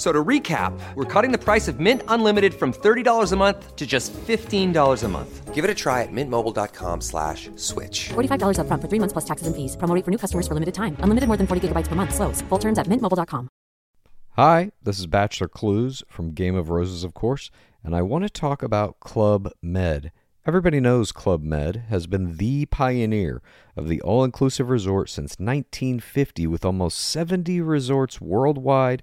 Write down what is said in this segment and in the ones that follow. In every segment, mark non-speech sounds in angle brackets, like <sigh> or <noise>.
F- So to recap, we're cutting the price of Mint Unlimited from $30 a month to just $15 a month. Give it a try at mintmobile.com slash switch. $45 upfront for three months plus taxes and fees. Promo rate for new customers for limited time. Unlimited more than 40 gigabytes per month. Slows. Full terms at mintmobile.com. Hi, this is Bachelor Clues from Game of Roses, of course, and I want to talk about Club Med. Everybody knows Club Med has been the pioneer of the all inclusive resort since 1950, with almost 70 resorts worldwide,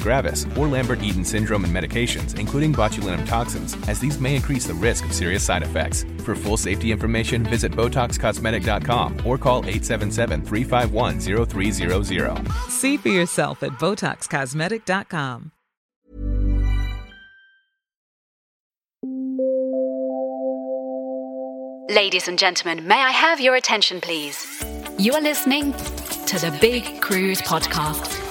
gravis, or Lambert-Eaton syndrome and medications, including botulinum toxins, as these may increase the risk of serious side effects. For full safety information, visit BotoxCosmetic.com or call 877-351-0300. See for yourself at BotoxCosmetic.com. Ladies and gentlemen, may I have your attention, please? You are listening to the Big Cruise Podcast.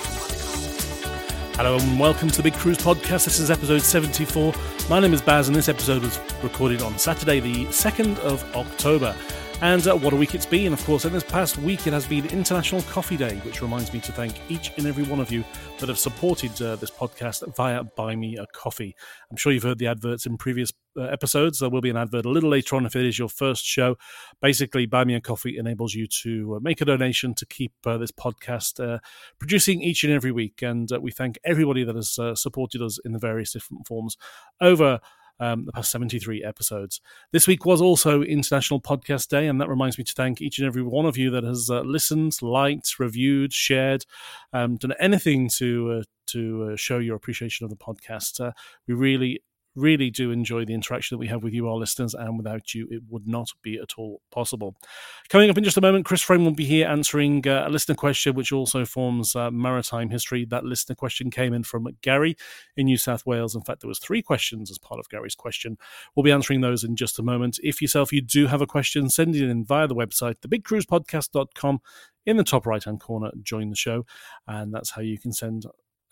Hello and welcome to the Big Cruise Podcast. This is episode 74. My name is Baz, and this episode was recorded on Saturday, the 2nd of October. And uh, what a week it's been, of course. In this past week, it has been International Coffee Day, which reminds me to thank each and every one of you that have supported uh, this podcast via Buy Me a Coffee. I'm sure you've heard the adverts in previous uh, episodes. There will be an advert a little later on if it is your first show. Basically, Buy Me a Coffee enables you to uh, make a donation to keep uh, this podcast uh, producing each and every week. And we thank everybody that has supported us in the various different forms over um, the past 73 episodes. This week was also International Podcast Day, and that reminds me to thank each and every one of you that has uh, listened, liked, reviewed, shared, um, done anything to uh, to uh, show your appreciation of the podcast. Uh, we really really do enjoy the interaction that we have with you, our listeners, and without you, it would not be at all possible. Coming up in just a moment, Chris Frame will be here answering uh, a listener question, which also forms uh, maritime history. That listener question came in from Gary in New South Wales. In fact, there was three questions as part of Gary's question. We'll be answering those in just a moment. If yourself you do have a question, send it in via the website, thebigcruisepodcast.com. In the top right hand corner, join the show, and that's how you can send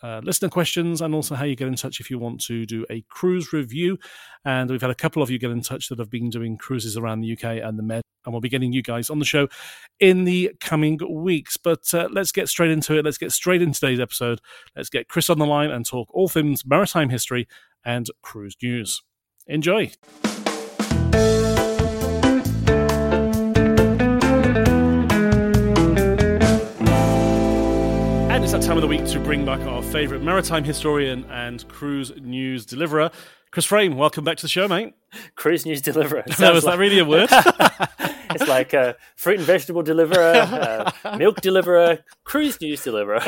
uh, listener questions and also how you get in touch if you want to do a cruise review. And we've had a couple of you get in touch that have been doing cruises around the UK and the Med, and we'll be getting you guys on the show in the coming weeks. But uh, let's get straight into it. Let's get straight into today's episode. Let's get Chris on the line and talk all things maritime history and cruise news. Enjoy. It's that time of the week to bring back our favourite maritime historian and cruise news deliverer, Chris Frame. Welcome back to the show, mate. Cruise news deliverer. It Now, sounds that really a word? <laughs> it's like uh, fruit and vegetable deliverer, uh, milk deliverer, cruise news deliverer,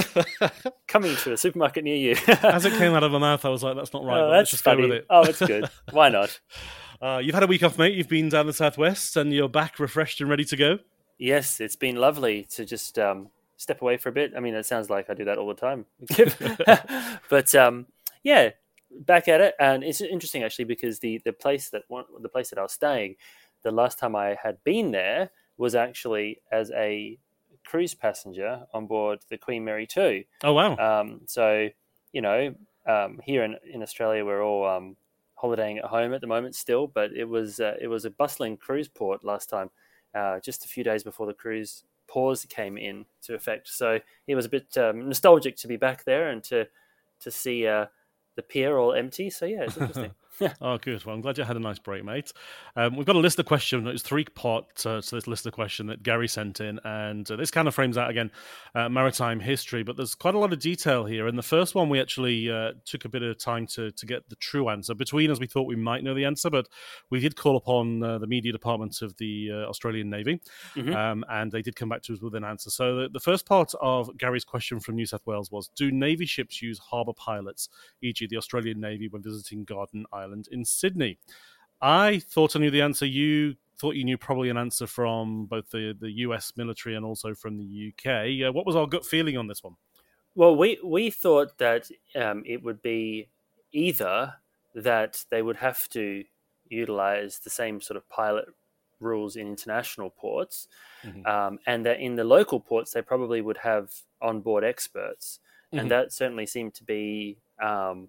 <laughs> coming to a supermarket near you. <laughs> As it came out of my mouth, I was like, "That's not right." Oh, let's that's just funny. it. Oh, it's good. Why not? Uh, you've had a week off, mate. You've been down the southwest, and you're back, refreshed and ready to go. Yes, it's been lovely to just um, step away for a bit. I mean, it sounds like I do that all the time, <laughs> <laughs> but um, yeah, back at it. And it's interesting actually because the the place that one, the place that I was staying, the last time I had been there was actually as a cruise passenger on board the Queen Mary two. Oh wow! Um, so you know, um, here in, in Australia, we're all um, holidaying at home at the moment still, but it was uh, it was a bustling cruise port last time, uh, just a few days before the cruise pause came in to effect. So it was a bit um, nostalgic to be back there and to to see uh, the pier all empty. So yeah, it's <laughs> interesting. <laughs> oh, good. Well, I'm glad you had a nice break, mate. Um, we've got a list of questions. It's three part uh, to this list of question that Gary sent in, and uh, this kind of frames out again uh, maritime history. But there's quite a lot of detail here. In the first one, we actually uh, took a bit of time to to get the true answer. Between us, we thought we might know the answer, but we did call upon uh, the media department of the uh, Australian Navy, mm-hmm. um, and they did come back to us with an answer. So the, the first part of Gary's question from New South Wales was: Do Navy ships use harbour pilots, e.g., the Australian Navy, when visiting Garden Island? Island in Sydney. I thought I knew the answer. You thought you knew probably an answer from both the, the US military and also from the UK. Uh, what was our gut feeling on this one? Well, we, we thought that um, it would be either that they would have to utilize the same sort of pilot rules in international ports, mm-hmm. um, and that in the local ports they probably would have onboard experts, mm-hmm. and that certainly seemed to be um,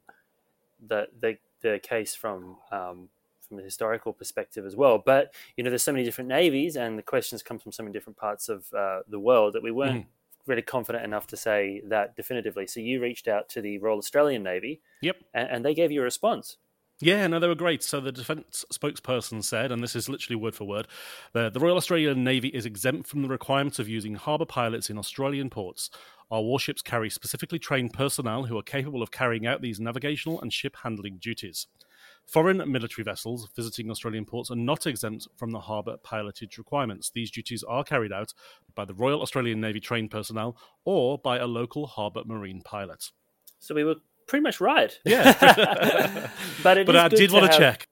the, the the case from um, from a historical perspective as well. But you know, there's so many different navies, and the questions come from so many different parts of uh, the world that we weren't. Mm. Really confident enough to say that definitively. So you reached out to the Royal Australian Navy, yep, and, and they gave you a response. Yeah, no, they were great. So the defence spokesperson said, and this is literally word for word, the, the Royal Australian Navy is exempt from the requirements of using harbour pilots in Australian ports. Our warships carry specifically trained personnel who are capable of carrying out these navigational and ship handling duties. Foreign military vessels visiting Australian ports are not exempt from the harbour pilotage requirements. These duties are carried out by the Royal Australian Navy trained personnel or by a local harbour marine pilot. So we were pretty much right. Yeah. <laughs> but but I did want to check.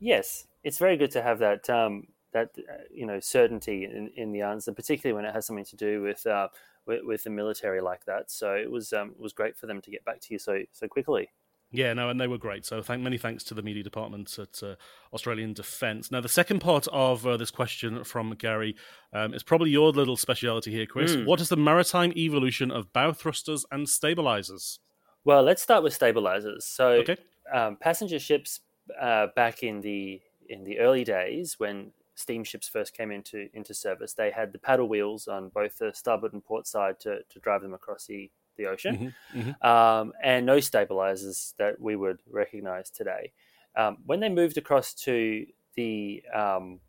Yes, it's very good to have that um, that uh, you know certainty in, in the answer, particularly when it has something to do with uh, with, with the military like that. So it was um, it was great for them to get back to you so so quickly. Yeah, no, and they were great. So thank many thanks to the media department at uh, Australian Defence. Now, the second part of uh, this question from Gary um, is probably your little speciality here, Chris. Mm. What is the maritime evolution of bow thrusters and stabilizers? Well, let's start with stabilizers. So, okay. um, passenger ships uh, back in the in the early days when steamships first came into into service, they had the paddle wheels on both the starboard and port side to, to drive them across the the ocean, mm-hmm, mm-hmm. Um, and no stabilizers that we would recognize today. Um, when they moved across to the um,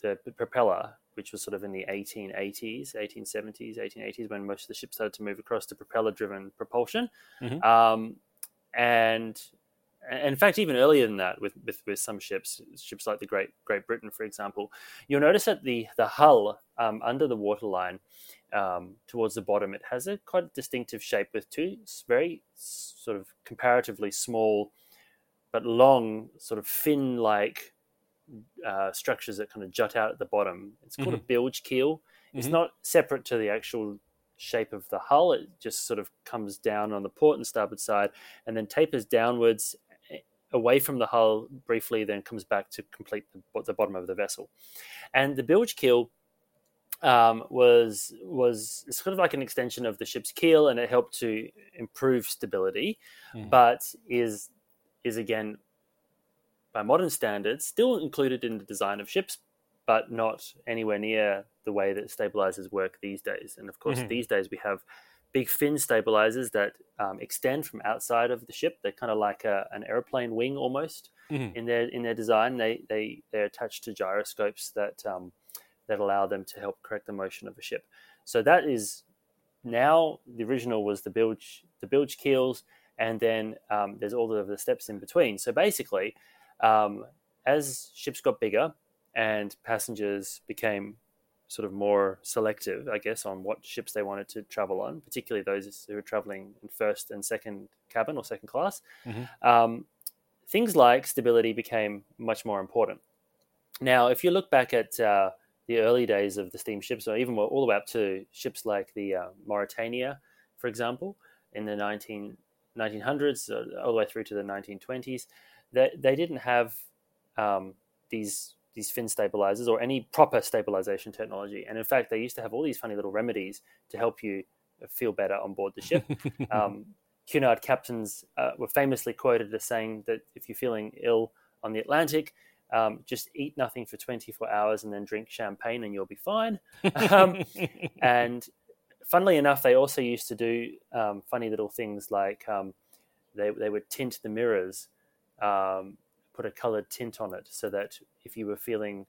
the propeller, which was sort of in the 1880s, 1870s, 1880s, when most of the ships started to move across to propeller-driven propulsion, mm-hmm. Um, and in fact, even earlier than that, with, with, with, some ships, ships like the Great Great Britain, for example, you'll notice that the the hull um, under the waterline um, towards the bottom, it has a quite distinctive shape with two very sort of comparatively small but long, sort of fin-like uh, structures that kind of jut out at the bottom. It's called mm-hmm. a bilge keel. It's mm-hmm. not separate to the actual shape of the hull. It just sort of comes down on the port and starboard side and then tapers downwards away from the hull briefly, then comes back to complete the, the bottom of the vessel. And the bilge keel um, was was sort of like an extension of the ship's keel, and it helped to improve stability, mm. but is is again by modern standards still included in the design of ships, but not anywhere near the way that stabilizers work these days. And of course, mm-hmm. these days we have big fin stabilizers that um, extend from outside of the ship. They're kind of like a, an airplane wing almost mm-hmm. in their in their design. They they they're attached to gyroscopes that um, that allow them to help correct the motion of a ship. So that is now the original was the bilge the bilge keels, and then um, there's all of the steps in between. So basically, um, as ships got bigger and passengers became sort of more selective, I guess, on what ships they wanted to travel on, particularly those who were traveling in first and second cabin or second class. Mm-hmm. Um, things like stability became much more important. Now, if you look back at uh, the early days of the steamships, or even all the way up to ships like the uh, Mauretania, for example, in the 19, 1900s, uh, all the way through to the 1920s, they, they didn't have um, these these fin stabilizers or any proper stabilization technology. And in fact, they used to have all these funny little remedies to help you feel better on board the ship. <laughs> um, Cunard captains uh, were famously quoted as saying that if you're feeling ill on the Atlantic, um, just eat nothing for 24 hours and then drink champagne and you'll be fine. Um, <laughs> and funnily enough, they also used to do um, funny little things like um, they, they would tint the mirrors, um, put a colored tint on it so that if you were feeling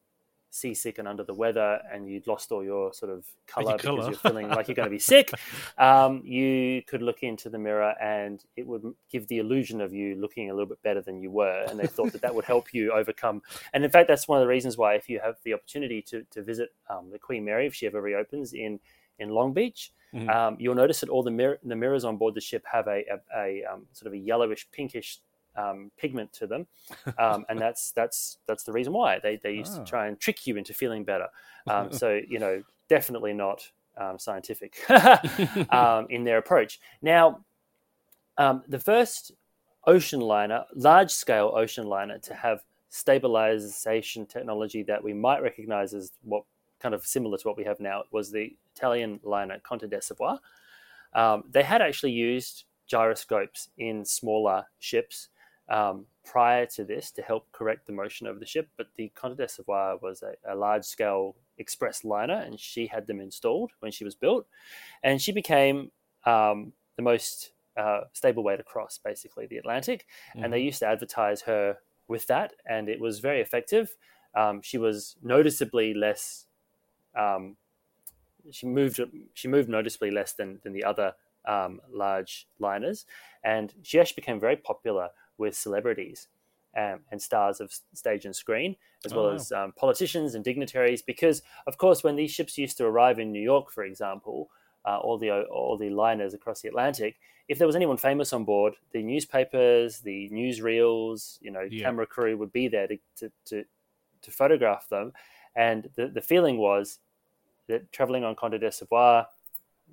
seasick and under the weather and you'd lost all your sort of color because colour. you're feeling like you're going to be <laughs> sick, um, you could look into the mirror and it would give the illusion of you looking a little bit better than you were. And they thought that that would help you overcome. And in fact, that's one of the reasons why, if you have the opportunity to, to visit um, the Queen Mary, if she ever reopens in, in Long Beach, Mhm. um, you'll notice that all the, mir- the mirrors on board the ship have a, a, a um, sort of a yellowish, pinkish um, pigment to them, <laughs> um, and that's that's that's the reason why they, they used Ah. to try and trick you into feeling better. Um, <laughs> so you know, definitely not um, scientific <laughs> um, in their approach. Now, um, the first ocean liner, large scale ocean liner, to have stabilization technology that we might recognize as what kind of similar to what we have now was the Italian liner Conte di Savoia. Um, they had actually used gyroscopes in smaller ships um, prior to this to help correct the motion of the ship, but the Conte di Savoia was a, a large scale express liner and she had them installed when she was built. And she became um, the most uh, stable way to cross basically the Atlantic. And they used to advertise her with that, and it was very effective. Um, she was noticeably less. Um, she moved. She moved noticeably less than than the other um, large liners, and she actually became very popular with celebrities um, and stars of stage and screen, as well Oh, wow. as um, politicians and dignitaries. Because, of course, when these ships used to arrive in New York, for example, uh, all the all the liners across the Atlantic, if there was anyone famous on board, the newspapers, the newsreels, you know, Yeah. camera crew would be there to to, to, to photograph them. And the, the feeling was that traveling on Conte di Savoia,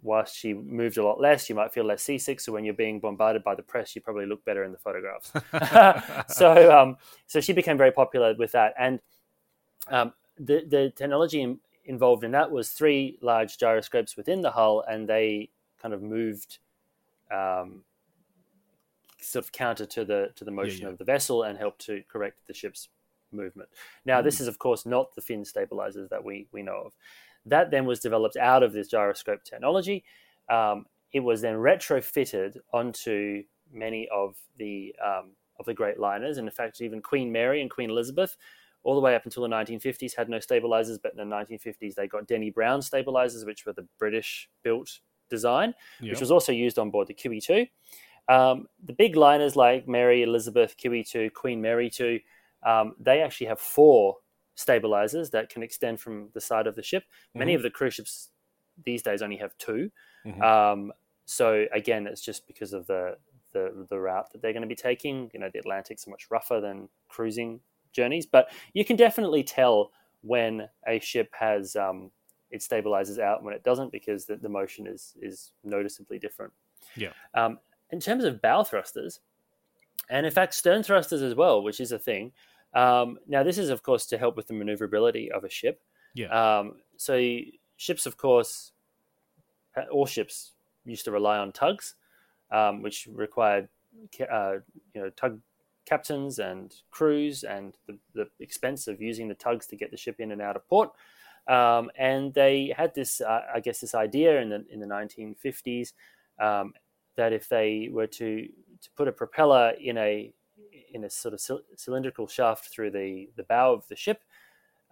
whilst she moved a lot less, you might feel less seasick. So when you're being bombarded by the press, you probably look better in the photographs. <laughs> so um, so she became very popular with that. And um, the the technology in, involved in that was three large gyroscopes within the hull, and they kind of moved um, sort of counter to the to the motion yeah. of the vessel and helped to correct the ship's movement. Now, this is of course not the fin stabilizers that we we know of. That then was developed out of this gyroscope technology. Um, it was then retrofitted onto many of the um, of the great liners, and in fact, even Queen Mary and Queen Elizabeth, all the way up until the 1950s, had no stabilizers. But in the 1950s, they got Denny Brown stabilizers, which were the British-built design, Yep. which was also used on board the QE2. Um, the big liners like Mary Elizabeth, QE2, Queen Mary 2, um, they actually have four stabilizers that can extend from the side of the ship. Many of the cruise ships these days only have 2 Mhm. Um, so again, it's just because of the, the the route that they're going to be taking. You know, the Atlantic's much rougher than cruising journeys, but you can definitely tell when a ship has um, it stabilizes out and when it doesn't because the, the motion is is noticeably different. Yeah. Um, in terms of bow thrusters, and in fact stern thrusters as well, which is a thing. Um, now, this is of course to help with the maneuverability of a ship. Yeah. Um, so ships, of course, all ships used to rely on tugs, um, which required uh, you know tug captains and crews and the, the expense of using the tugs to get the ship in and out of port. Um, and they had this, uh, I guess, this idea in the in the 1950s um, that if they were to to put a propeller in a in a sort of cyl- cylindrical shaft through the the bow of the ship,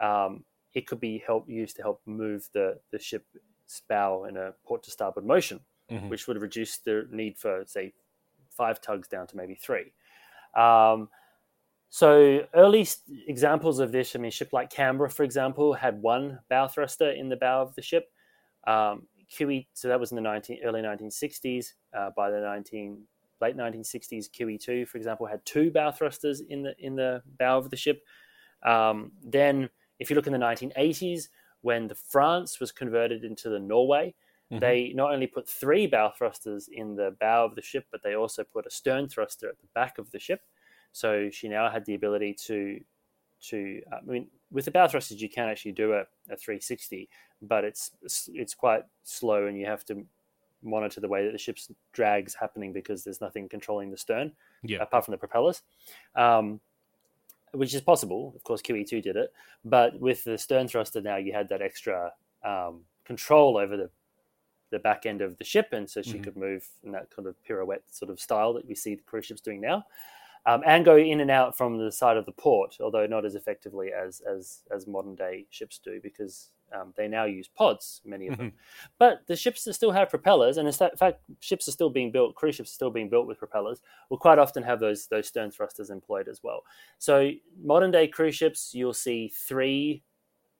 um, it could be help used to help move the the ship's bow in a port to starboard motion, Mhm. which would reduce the need for say five tugs down to maybe three. Um, so early examples of this, I mean, ship like Canberra, for example, had one bow thruster in the bow of the ship. Um, QE, so that was in the 19, early 1960s. Uh, by the 19 late 1960s, QE2, for example, had two bow thrusters in the in the bow of the ship. Um, then, if you look in the 1980s, when the France was converted into the Norway, they not only put three bow thrusters in the bow of the ship, but they also put a stern thruster at the back of the ship. So she now had the ability to to I mean with the bow thrusters you can actually do a, a 360, but it's it's quite slow and you have to monitor the way that the ship's drag's happening because there's nothing controlling the stern Yeah. apart from the propellers. Um, which is possible. Of course, QE2 did it, but with the stern thruster now, you had that extra um, control over the the back end of the ship, and so she Mhm. could move in that kind of pirouette sort of style that we see the cruise ships doing now, um, and go in and out from the side of the port, although not as effectively as as as modern day ships do, because um, they now use pods, many of them. But the ships that still have propellers, and in fact, ships are still being built, cruise ships are still being built with propellers, will quite often have those those stern thrusters employed as well. So modern day cruise ships, you'll see three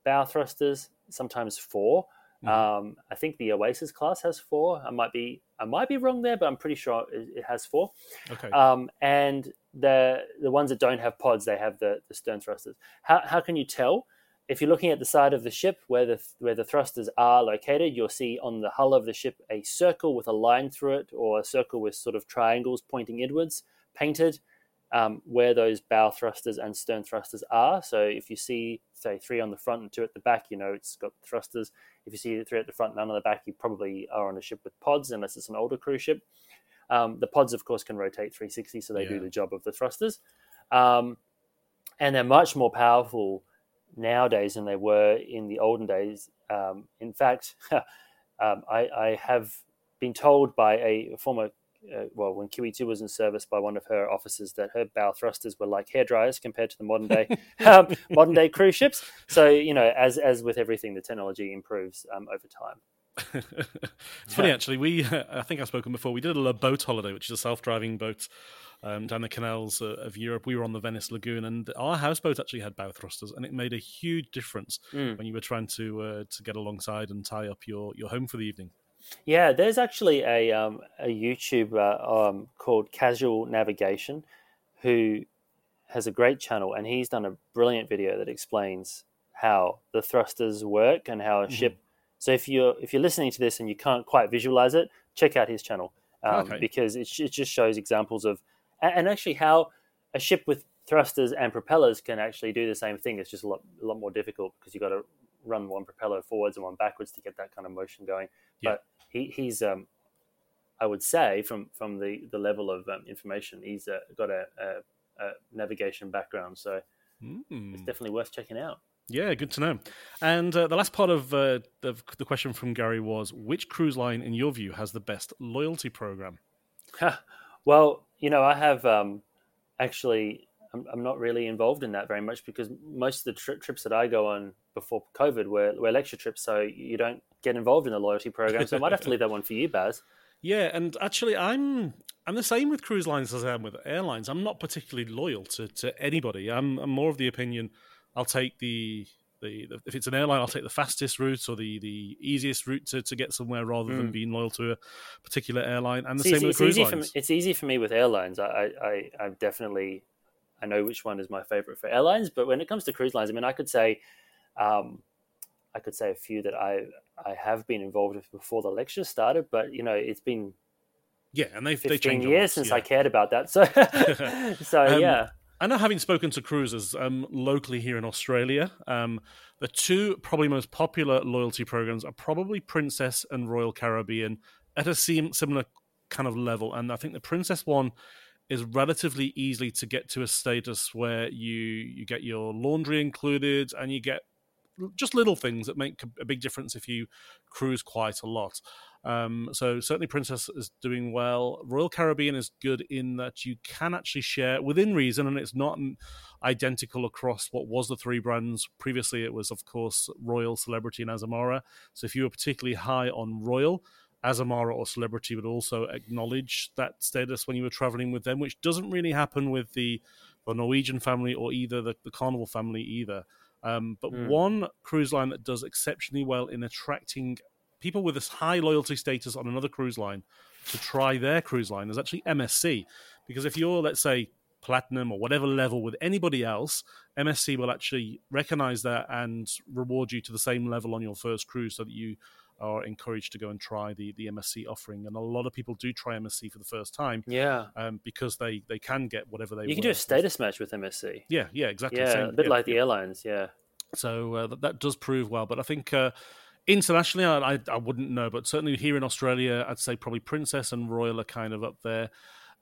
bow thrusters, sometimes 4 Um, I think the Oasis class has four. I might be I might be wrong there, but I'm pretty sure it, it has four. Okay. Um, and the the ones that don't have pods, they have the, the stern thrusters. How, how can you tell? If you're looking at the side of the ship where the where the thrusters are located, you'll see on the hull of the ship a circle with a line through it, or a circle with sort of triangles pointing inwards, painted um, where those bow thrusters and stern thrusters are. So if you see, say, three on the front and two at the back, you know it's got thrusters. If you see three at the front, none on the back, you probably are on a ship with pods, unless it's an older cruise ship. Um, the pods, of course, can rotate 360, so they do the job of the thrusters. Um, and they're much more powerful nowadays than they were in the olden days. Um, in fact, <laughs> um, I, I have been told by a former, uh, well, when QE2 was in service, by one of her officers that her bow thrusters were like hair dryers compared to the modern day <laughs> um, modern day cruise ships. So you know, as as with everything, the technology improves um, over time. It's funny actually. We I think I've spoken before. We did a boat holiday, which is a self-driving boat um, down the canals uh, of Europe. We were on the Venice Lagoon, and our houseboat actually had bow thrusters, and it made a huge difference Mm. when you were trying to uh, to get alongside and tie up your your home for the evening. Yeah, there's actually a um, a YouTuber um, called Casual Navigation who has a great channel, and he's done a brilliant video that explains how the thrusters work and how a ship. So if you're if you're listening to this and you can't quite visualize it, check out his channel um, Okay. because it, it just shows examples of and, actually how a ship with thrusters and propellers can actually do the same thing. It's just a lot a lot more difficult because you've got to run one propeller forwards and one backwards to get that kind of motion going. Yeah. But he, he's um, I would say from from the the level of um, information, he's uh, got a, a, a navigation background, so Mm. it's definitely worth checking out. Yeah, good to know. And uh, the last part of uh, the, the question from Gary was: Which cruise line, in your view, has the best loyalty program? well, you know, I have um, actually. I'm, I'm not really involved in that very much because most of the tri- trips that I go on before COVID were, were lecture trips, so you don't get involved in the loyalty program. So I might have to leave that one for you, Baz. Yeah, and actually, I'm I'm the same with cruise lines as I am with airlines. I'm not particularly loyal to, to anybody. I'm, I'm more of the opinion I'll take the, the the if it's an airline, I'll take the fastest route or the, the easiest route to, to get somewhere rather than Mm. being loyal to a particular airline. And the It's same easy, with cruise easy for me, lines. it's easy for me with airlines. I, I, I, I've definitely, I know which one is my favorite for airlines. But when it comes to cruise lines, I mean, I could say, um, I could say a few that I, I have been involved with before the lecture started. But you know, it's been yeah, and they they 15 change a years since yeah. I cared about that. So, <laughs> so <laughs> Um, yeah. I know, having spoken to cruisers um, locally here in Australia, um, the two probably most popular loyalty programs are probably Princess and Royal Caribbean at a sim- similar kind of level. And I think the Princess one is relatively easily to get to a status where you you get your laundry included and you get just little things that make a big difference if you cruise quite a lot. Um, so certainly Princess is doing well. Royal Caribbean is good in that you can actually share within reason, and it's not identical across what was the three brands. Previously, it was of course Royal, Celebrity, and Azamara. So if you were particularly high on Royal, Azamara or Celebrity would also acknowledge that status when you were traveling with them, which doesn't really happen with the the Norwegian family or either the, the Carnival family either. Um, but Mm. one cruise line that does exceptionally well in attracting people with this high loyalty status on another cruise line to try their cruise line is actually MSC. Because if you're, let's say, platinum or whatever level with anybody else, MSC will actually recognize that and reward you to the same level on your first cruise so that you are encouraged to go and try the, the MSC offering. And a lot of people do try MSC for the first time Yeah. um, because they, they can get whatever they want. You can do a status match with MSC. Yeah, yeah, exactly. Yeah, Same- a bit yeah, like the yeah. airlines. Yeah. So uh, that, that does prove well. But I think uh, Internationally, I, I, I wouldn't know, but certainly here in Australia, I'd say probably Princess and Royal are kind of up there.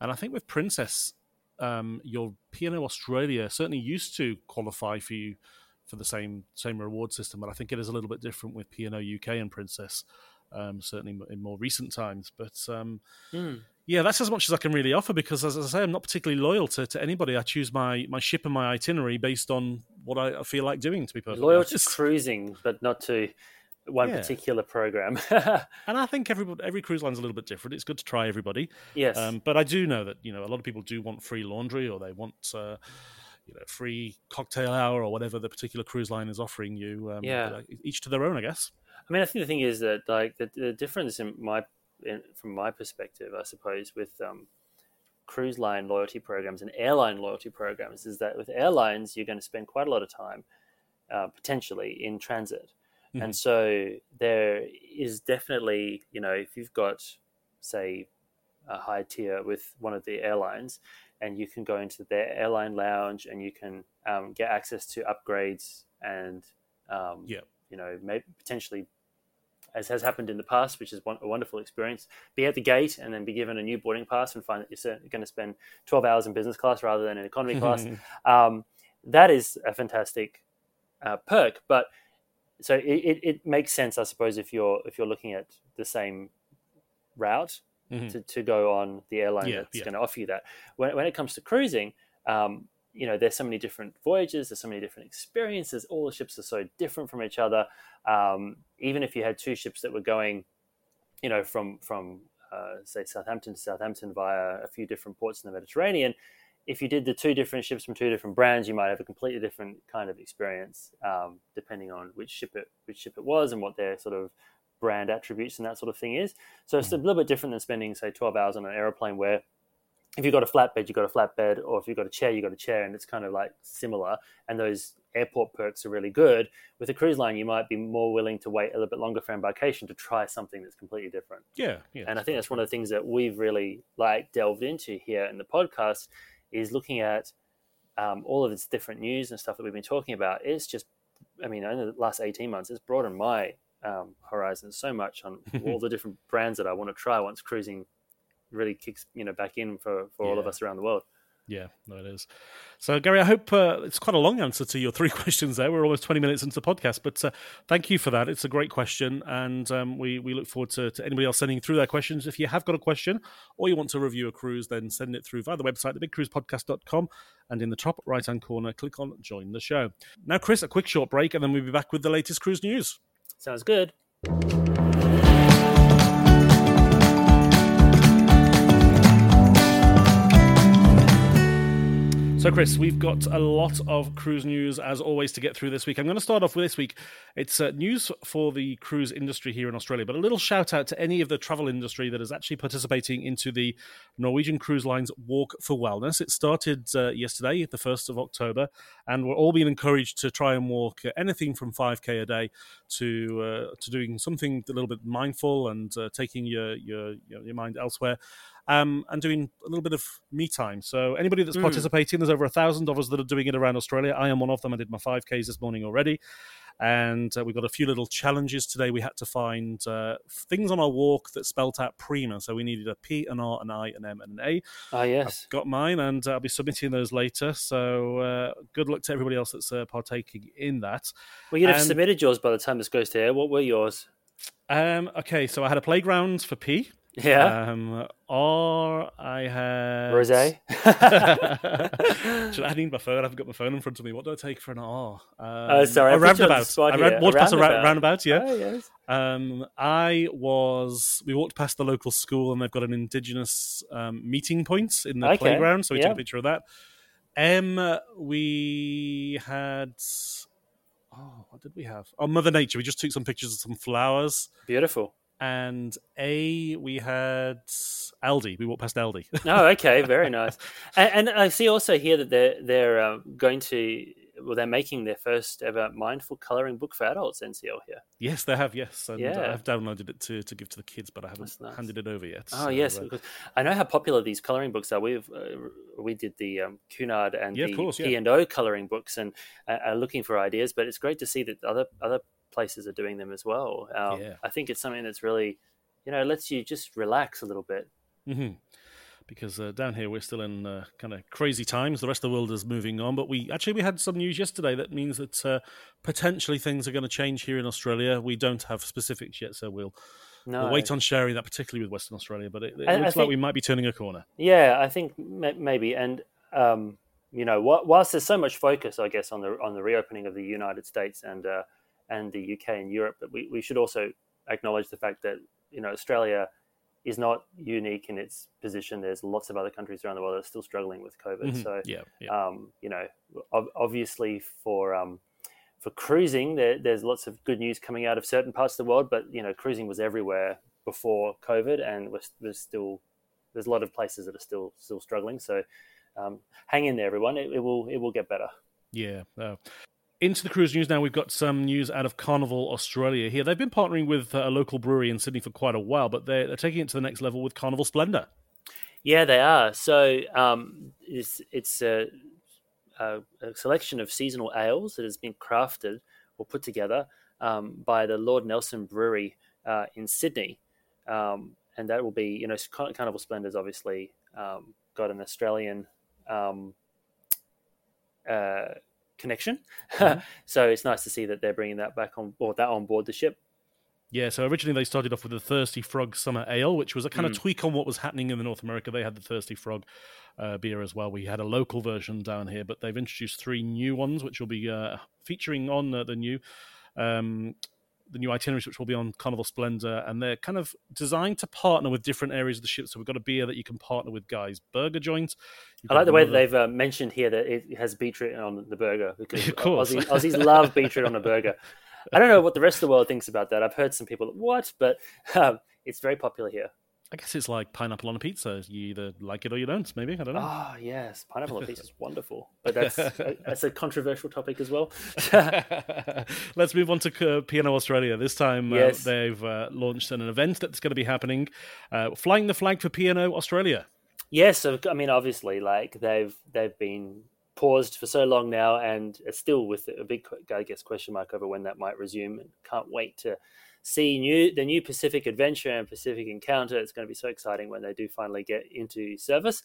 And I think with Princess, um, your P&O Australia certainly used to qualify for you for the same same reward system, but I think it is a little bit different with P&O UK and Princess, um, certainly in more recent times. But um, Mm. yeah, that's as much as I can really offer because, as I say, I'm not particularly loyal to, to anybody. I choose my, my ship and my itinerary based on what I feel like doing. To be perfectly Loyal to honest. <laughs> cruising, but not to one Yeah. particular program. <laughs> And I think every every cruise line's a little bit different. It's good to try everybody. Yes. Um, but I do know that you know a lot of people do want free laundry or they want uh, you know free cocktail hour or whatever the particular cruise line is offering you. Um, Yeah. each to their own, I guess. I mean, I think the thing is that like the, the difference in my in, from my perspective, I suppose, with um, cruise line loyalty programs and airline loyalty programs is that with airlines you're going to spend quite a lot of time uh, potentially in transit, and so there is definitely you know if you've got say a high tier with one of the airlines and you can go into their airline lounge and you can um, get access to upgrades and um, Yeah. you know maybe potentially as has happened in the past which is one, a wonderful experience be at the gate and then be given a new boarding pass and find that you're going to spend 12 hours in business class rather than in economy class <laughs> um, that is a fantastic uh, perk but so it, it, it makes sense i suppose if you're if you're looking at the same route Mhm. to, to go on the airline Yeah, that's yeah. going to offer you that. When, when it comes to cruising, um, you know, there's so many different voyages, there's so many different experiences. All the ships are so different from each other. Um, even if you had two ships that were going, you know, from from uh, say Southampton to Southampton via a few different ports in the Mediterranean, if you did the two different ships from two different brands, you might have a completely different kind of experience, um, depending on which ship it which ship it was and what their sort of brand attributes and that sort of thing is. So it's a little bit different than spending say 12 hours on an aeroplane where if you've got a flatbed, you've got a flatbed, or if you've got a chair, you've got a chair, and it's kind of like similar. And those airport perks are really good. With a cruise line, you might be more willing to wait a little bit longer for embarkation to try something that's completely different. Yeah, yeah. And I think that's one of the things that we've really like delved into here in the podcast is looking at um, all of its different news and stuff that we've been talking about. It's just, I mean, in the last 18 months, it's broadened my um, horizons so much on <laughs> all the different brands that I want to try once cruising really kicks, you know, back in for, for all of us around the world. Yeah, no, it is. So, Gary, I hope uh, it's quite a long answer to your <laughs> three questions there. We're almost 20 minutes into the podcast, but uh, thank you for that. It's a great question, and um, we, we look forward to, to anybody else sending through their questions. If you have got a question or you want to review a cruise, then send it through via the website, thebigcruisepodcast.com, and in the top right hand corner, click on Join the Show. Now, Chris, a quick short break, and then we'll be back with the latest cruise news. Sounds good. So, Chris, we've got a lot of cruise news as always to get through this week. I'm going to start off with this week. It's uh, news for the cruise industry here in Australia, but a little shout out to any of the travel industry that is actually participating into the Norwegian Cruise Lines Walk for Wellness. It started uh, yesterday, the 1st of October, and we're all being encouraged to try and walk anything from 5k a day to uh, to doing something a little bit mindful and uh, taking your your your mind elsewhere um, and doing a little bit of me time. So anybody that's Mm. participating, there's over a thousand of us that are doing it around Australia. I am one of them. I did my 5Ks this morning already. And uh, we've got a few little challenges today. We had to find uh, things on our walk that spelt out Prima. So we needed a P, an R, an I, an M, and an A. Ah, yes. I've got mine, and I'll be submitting those later. So uh, good luck to everybody else that's uh, partaking in that. Well, you'd have And- submitted yours by the time this goes to air. What were yours? Um, okay, so I had a playground for P. Yeah. Um, or I had Rosé? <laughs> <laughs> Should I need my phone? I haven't got my phone in front of me. What do I take for an R? Um, Oh, sorry, a put you on the roundabout. I ran, walked A past a ra- roundabout. roundabout. Yeah. Oh, yes. Um, I was. We walked past the local school, and they've got an indigenous um, meeting point in the Okay, playground. So we yeah. took a picture of that. M, we had. Oh, what did we have? Oh, Mother Nature. We just took some pictures of some flowers. Beautiful. And A, we had Aldi. We walked past Aldi. Oh, okay, <laughs> very nice. And, and I see also here that they're they're uh, going to well, they're making their first ever mindful coloring book for adults. NCL here. yes, they have. Yes, and Yeah. I've downloaded it to, to give to the kids, but I haven't nice. handed it over yet. Oh so, yes, uh, because I know how popular these coloring books are. We've uh, we did the um, Cunard and Yeah, the course. P and O coloring books, and uh, are looking for ideas. But it's great to see that other other places are doing them as well. Um, Yeah. I think it's something that's really, you know, lets you just relax a little bit. hmm Because uh, down here we're still in uh, kind of crazy times. The rest of the world is moving on, but we actually we had some news yesterday that means that uh, potentially things are going to change here in Australia. We don't have specifics yet, so we'll, No, we'll wait on sharing that, particularly with Western Australia. But it, it I- I looks like we might be turning a corner. Yeah, I think ma- maybe, and um, you know, wh- whilst there's so much focus, I guess, on the on the reopening of the United States and uh, and the UK and Europe, but we, we should also acknowledge the fact that you know Australia is not unique in its position. There's lots of other countries around the world that are still struggling with COVID. Mhm. So yeah, yeah. um, you know, ob- obviously for um, for cruising, there, there's lots of good news coming out of certain parts of the world, but you know, cruising was everywhere before COVID, and we're, there's still there's a lot of places that are still still struggling. So um, hang in there, everyone. It, it will it will get better. Yeah. Uh, into the cruise news now. We've got some news out of Carnival Australia here. They've been partnering with uh, a local brewery in Sydney for quite a while, but they're, they're taking it to the next level with Carnival Splendor. Yeah, they are. So um, it's it's a, a, a selection of seasonal ales that has been crafted or put together um, by the Lord Nelson Brewery uh, in Sydney, um, and that will be you know Car- Carnival Splendor's obviously um, got an Australian um, uh, connection, <laughs> so it's nice to see that they're bringing that back on board that on board the ship. Yeah, so originally they started off with the Thirsty Frog Summer Ale, which was a kind of tweak on what was happening in the North America. They had the Thirsty Frog uh, beer as well. We had a local version down here, but they've introduced three new ones, which will be uh, featuring on uh, the new um, the new itineraries, which will be on Carnival Splendor, and they're kind of designed to partner with different areas of the ship. So we've got a beer that you can partner with Guy's Burger Joint. I like the way that they've uh, mentioned here that it has beetroot on the burger because <laughs> Of course. Aussies, Aussies love beetroot on a burger. I don't know what the rest of the world thinks about that. I've heard some people what, but um, it's very popular here. I guess it's like pineapple on a pizza. You either like it or you don't. Maybe I don't know. Ah, yes, pineapple on a pizza is <laughs> wonderful, but that's <laughs> that's a controversial topic as well. <laughs> Let's move on to uh, P&O Australia. This time uh, they've uh, launched an event that's going to be happening, uh, flying the flag for P&O Australia. Yes, so, I mean, obviously, like they've they've been paused for so long now, and it's still with a big, I guess, question mark over when that might resume. Can't wait to see new the new Pacific Adventure and Pacific Encounter. It's going to be so exciting when they do finally get into service.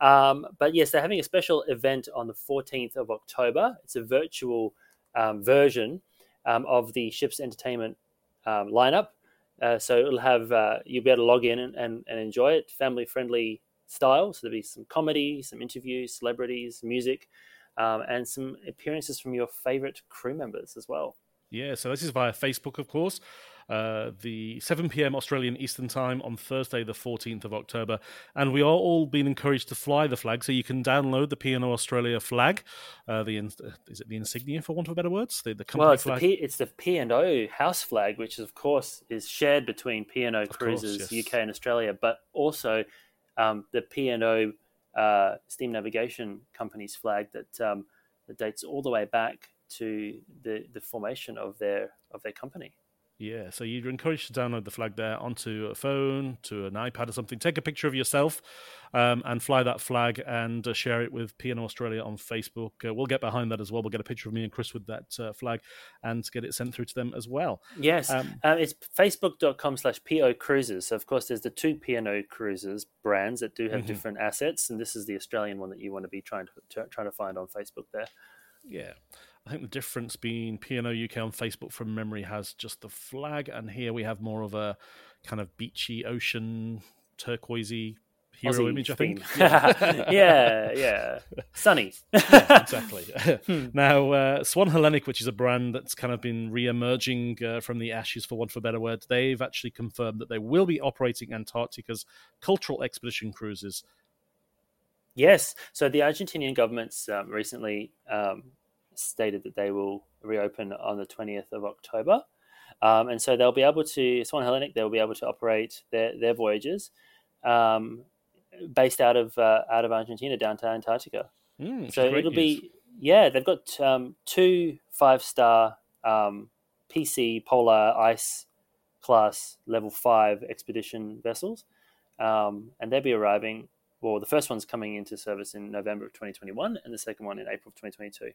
Um, but yes, they're having a special event on the 14th of October. It's a virtual um, version um, of the ship's entertainment um, lineup. Uh, so it'll have uh, you'll be able to log in and, and, and enjoy it, family friendly style. So there'll be some comedy, some interviews, celebrities, music, um, and some appearances from your favorite crew members as well. Yeah, so this is via Facebook, of course. Uh, the 7 p.m. Australian Eastern Time on Thursday, the 14th of October. And we are all being encouraged to fly the flag, so you can download the P&O Australia flag. Uh, the uh, Is it the insignia, for want of better words? The, the company Well, it's flag. the P, it's the P and O house flag, which of course is shared between P and O course, Cruises yes. UK and Australia, but also um, the P and O uh, Steam Navigation Company's flag that um, that dates all the way back to the, the formation of their of their company. Yeah, so you're encouraged to download the flag there onto a phone, to an iPad or something. Take a picture of yourself um, and fly that flag and uh, share it with P&O Australia on Facebook. Uh, we'll get behind that as well. We'll get a picture of me and Chris with that uh, flag and get it sent through to them as well. Yes, Um, uh, it's facebook.com slash PO Cruises. So, of course, there's the two P&O Cruises brands that do have Mhm. different assets, and this is the Australian one that you want to be trying to, to trying to find on Facebook there. Yeah. I think the difference being P&O UK on Facebook from memory has just the flag, and here we have more of a kind of beachy, ocean, turquoisey hero Aussie image, I think. theme. <laughs> yeah, yeah. <laughs> Sunny. <laughs> exactly. now, uh, Swan Hellenic, which is a brand that's kind of been re-emerging uh, from the ashes, for want of a better word, they've actually confirmed that they will be operating Antarctica's cultural expedition cruises. Yes. So the Argentinian government's um, recently um, stated that they will reopen on the 20th of October. Um, and so they'll be able to, Swan Hellenic, they'll be able to operate their, their voyages um, based out of uh, out of Argentina down to Antarctica. Mm, so it'll news. be, yeah, they've got um, two five star um, PC polar ice class level five expedition vessels. Um, and they'll be arriving. Well, the first one's coming into service in November of 2021, and the second one in April of 2022.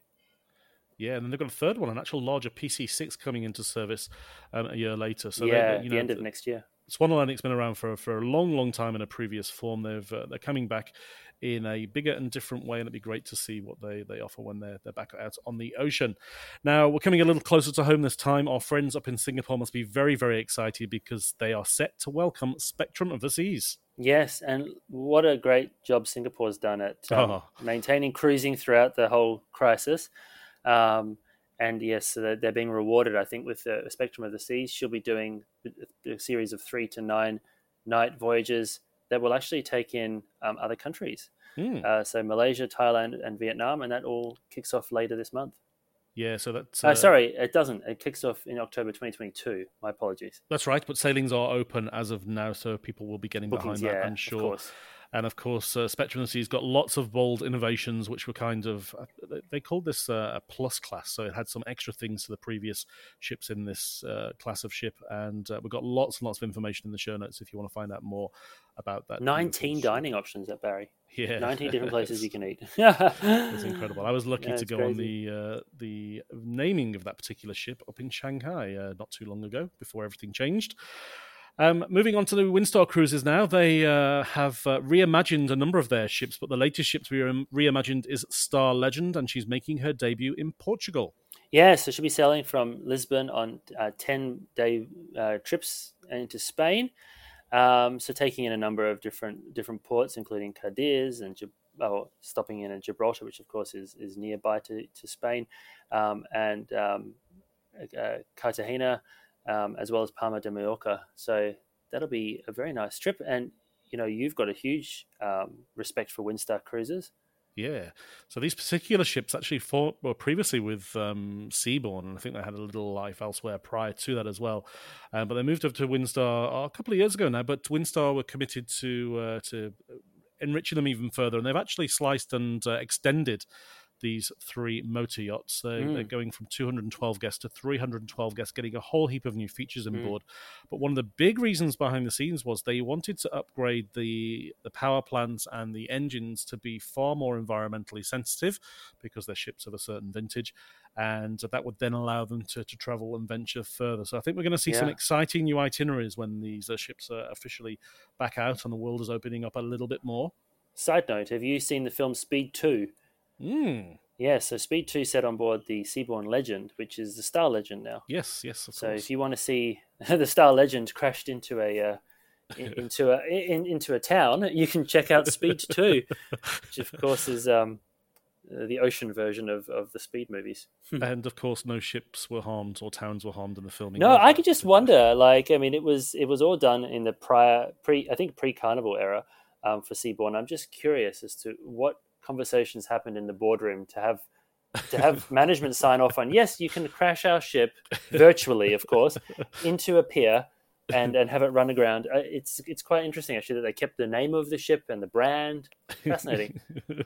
Yeah, and then they've got a third one, an actual larger PC6 coming into service um, a year later. So yeah, you the end of next year. Swan Hellenic's been around for for a long, long time in a previous form. They've uh, they're coming back in a bigger and different way, and it'd be great to see what they, they offer when they're they're back out on the ocean. Now we're coming a little closer to home this time. Our friends up in Singapore must be very very excited because they are set to welcome Spectrum of the Seas. Yes, and what a great job Singapore's done at um, Oh. <laughs> maintaining cruising throughout the whole crisis. Um, and yes, so they're, they're being rewarded, I think, with the Spectrum of the Seas. She'll be doing a series of three to nine night voyages that will actually take in um, other countries. Hmm. Uh, so Malaysia, Thailand, and Vietnam, and that all kicks off later this month. Yeah, so that's Uh, sorry, it doesn't. It kicks off in October 2022. My apologies. That's right, but sailings are open as of now, so people will be getting Bookings, behind that, yeah, I'm of sure. And of course, uh, Spectrum of Sea's got lots of bold innovations, which were kind of uh, they- called this uh, a plus class, so it had some extra things to the previous ships in this uh, class of ship, and uh, we've got lots and lots of information in the show notes if you want to find out more about that. 19 beautiful ship. dining options at Barry. Yeah. 19 different <laughs> places you can eat. It's incredible. I was lucky Yeah, to go on the uh, the naming of that particular ship up in Shanghai uh, not too long ago, before everything changed. Um, moving on to the Windstar cruises now, they uh, have uh, reimagined a number of their ships, but the latest ship to be re- reimagined is Star Legend, and she's making her debut in Portugal. Yeah, so she'll be sailing from Lisbon on uh, 10 day uh, trips into Spain. Um, so taking in a number of different different ports, including Cadiz and oh, stopping in at Gibraltar, which of course is, is nearby to, to Spain, um, and um, uh, Cartagena, um, as well as Palma de Mallorca. So that'll be a very nice trip. And you know, you've got a huge um, respect for Windstar cruises. Yeah. So these particular ships actually fought previously with um, Seabourn, and I think they had a little life elsewhere prior to that as well. Um, but they moved over to Windstar a couple of years ago now. But Windstar were committed to uh, to enriching them even further, and they've actually sliced and uh, extended these three motor yachts. They, Mm. They're going from 212 guests to 312 guests, getting a whole heap of new features on Mm. board. But one of the big reasons behind the scenes was they wanted to upgrade the the power plants and the engines to be far more environmentally sensitive because their ships of a certain vintage. And that would then allow them to, to travel and venture further. So I think we're going to see some exciting new itineraries when these uh, ships are officially back out and the world is opening up a little bit more. Side note: Have you seen the film Speed Two? Mm. Yeah, so Speed 2 set on board the Seabourn Legend, which is the Star Legend now. Yes, yes, of So course. if you want to see <laughs> the Star Legend crashed into a uh, <laughs> into a in, into a town, you can check out Speed 2, <laughs> which of course is um, the ocean version of, of the Speed movies. and of course, no ships were harmed or towns were harmed in the filming. No, I could just wonder. Like, I mean, it was it was all done in the prior pre, I think pre Carnival era um, for Seabourn. I'm just curious as to what conversations happened in the boardroom to have to have <laughs> management sign off on. Yes, you can crash our ship virtually, of course, into a pier and and have it run aground. Uh, It's it's quite interesting actually that they kept the name of the ship and the brand. Fascinating. <laughs>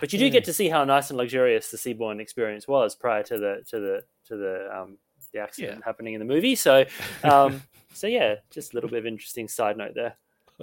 But you do get to see how nice and luxurious the Seabourn experience was prior to the to the to the um, the accident happening in the movie. So, um, so yeah, just a little bit of interesting side note there.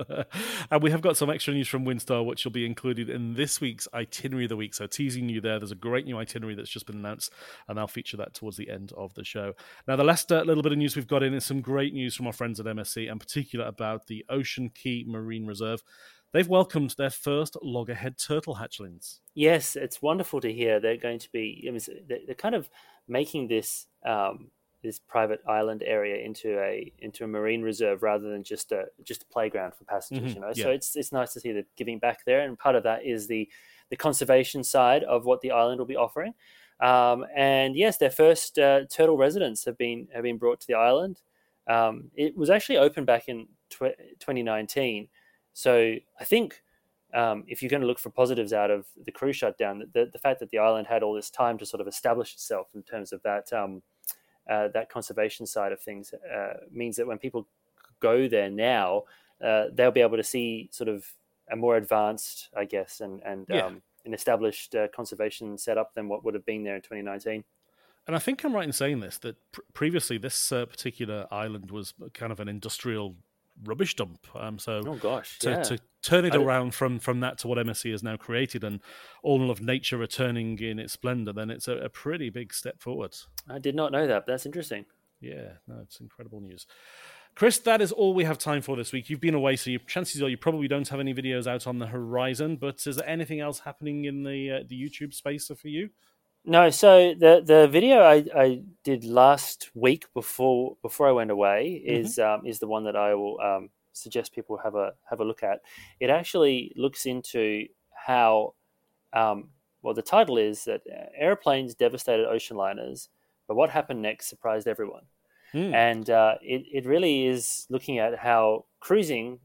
<laughs> and we have got some extra news from Windstar, which will be included in this week's itinerary of the week. So, teasing you there, there's a great new itinerary that's just been announced, and I'll feature that towards the end of the show. Now, the last uh, little bit of news we've got in is some great news from our friends at MSC, in particular about the Ocean Cay Marine Reserve. They've welcomed their first loggerhead turtle hatchlings. Yes, it's wonderful to hear they're going to be. They're kind of making this um, this private island area into a into a marine reserve rather than just a just a playground for passengers. Mhm, You know, yeah. so it's it's nice to see the giving back there, and part of that is the the conservation side of what the island will be offering. Um, and yes, their first uh, turtle residents have been have been brought to the island. Um, it was actually opened back in tw- 2019, so I think um, if you're going to look for positives out of the cruise shutdown, the, the fact that the island had all this time to sort of establish itself in terms of that um, that conservation side of things uh, means that when people go there now, uh, they'll be able to see sort of a more advanced, I guess, and and Yeah. um, an established uh, conservation setup than what would have been there in 2019. And I think I'm right in saying this that pr- previously this uh, particular island was kind of an industrial rubbish dump. Um, so Oh gosh, to, yeah. to turn it I- around from from that to what MSC has now created and all of nature returning in its splendor, then it's a, a pretty big step forward. I did not know that. But that's interesting. Yeah, no, it's incredible news. Chris, that is all we have time for this week. You've been away, so you, chances are you probably don't have any videos out on the horizon. But is there anything else happening in the uh, the YouTube space for you? No, so the the video I, I did last week before before I went away is um, is the one that I will um, suggest people have a have a look at. It actually looks into how um, well the title is that uh, airplanes devastated ocean liners, but what happened next surprised everyone. Hmm. And uh, it it really is looking at how cruising,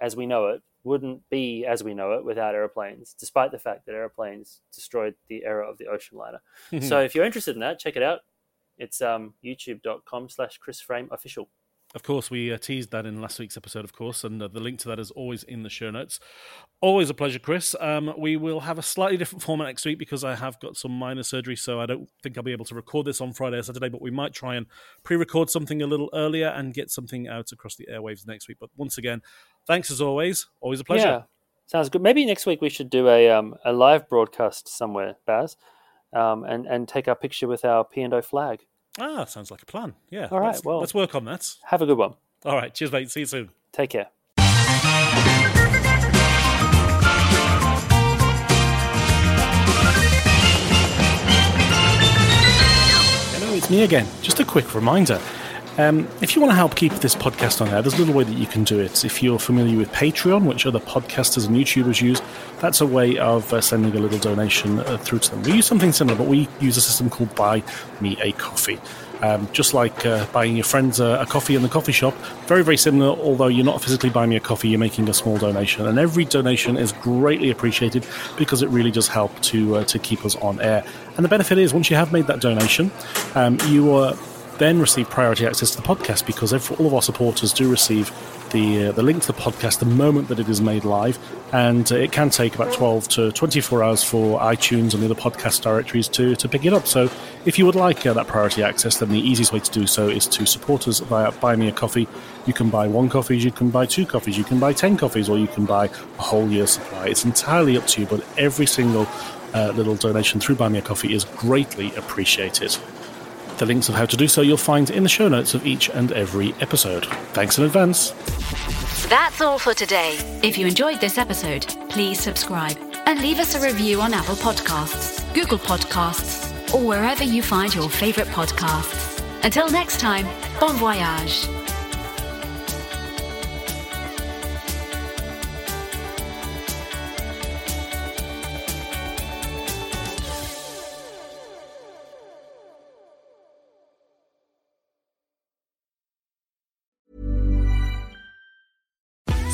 as we know it, wouldn't be as we know it without airplanes, despite the fact that airplanes destroyed the era of the ocean liner. <laughs> so if you're interested in that, check it out. It's um, youtube.com slash Chris Frame official. Of course, we uh, teased that in last week's episode, of course, and uh, the link to that is always in the show notes. Always a pleasure, Chris. Um, we will have a slightly different format next week because I have got some minor surgery, so I don't think I'll be able to record this on Friday or Saturday, but we might try and pre record something a little earlier and get something out across the airwaves next week. But once again, thanks as always. Always a pleasure. Yeah, sounds good. Maybe next week we should do a um, a live broadcast somewhere, Baz, um, and and take our picture with our P and O flag. Ah, sounds like a plan. Yeah. All right, let's, well- let's work on that. Have a good one. All right. Cheers, mate. See you soon. Take care. Hello, it's me again. Just a quick reminder. Um, if you want to help keep this podcast on air, there's a little way that you can do it. If you're familiar with Patreon, which other podcasters and YouTubers use, that's a way of uh, sending a little donation uh, through to them. We use something similar, but we use a system called Buy Me a Coffee. Um, just like uh, buying your friends a, a coffee in the coffee shop, very, very similar. Although you're not physically buying me a coffee, you're making a small donation, and every donation is greatly appreciated because it really does help to uh, to keep us on air. And the benefit is, once you have made that donation, um, you uh, then receive priority access to the podcast because every, all of our supporters do receive the uh, the link to the podcast the moment that it is made live, and uh, it can take about 12 to 24 hours for iTunes and the other podcast directories to, to pick it up. So, if you would like uh, that priority access, then the easiest way to do so is to support us via Buy Me a Coffee. You can buy one coffee, you can buy two coffees, you can buy 10 coffees, or you can buy a whole year's supply. It's entirely up to you, but every single uh, little donation through Buy Me a Coffee is greatly appreciated. The links of how to do so you'll find in the show notes of each and every episode. Thanks in advance. That's all for today. If you enjoyed this episode, please subscribe and leave us a review on Apple Podcasts, Google Podcasts, or wherever you find your favorite podcasts. Until next time, bon voyage.